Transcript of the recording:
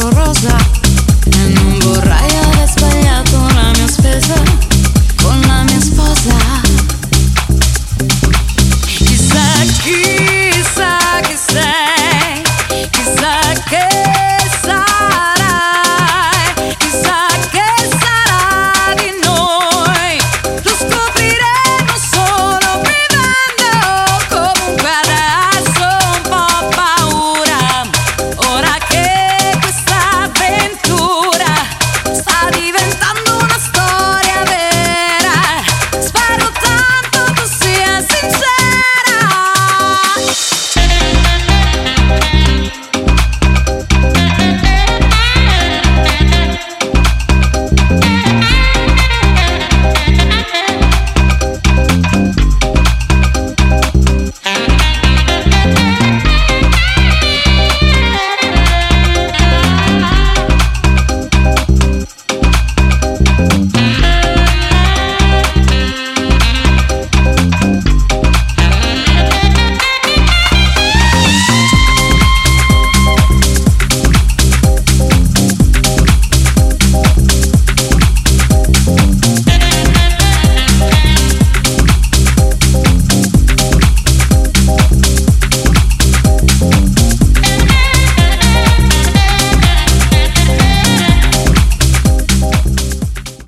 кожу роза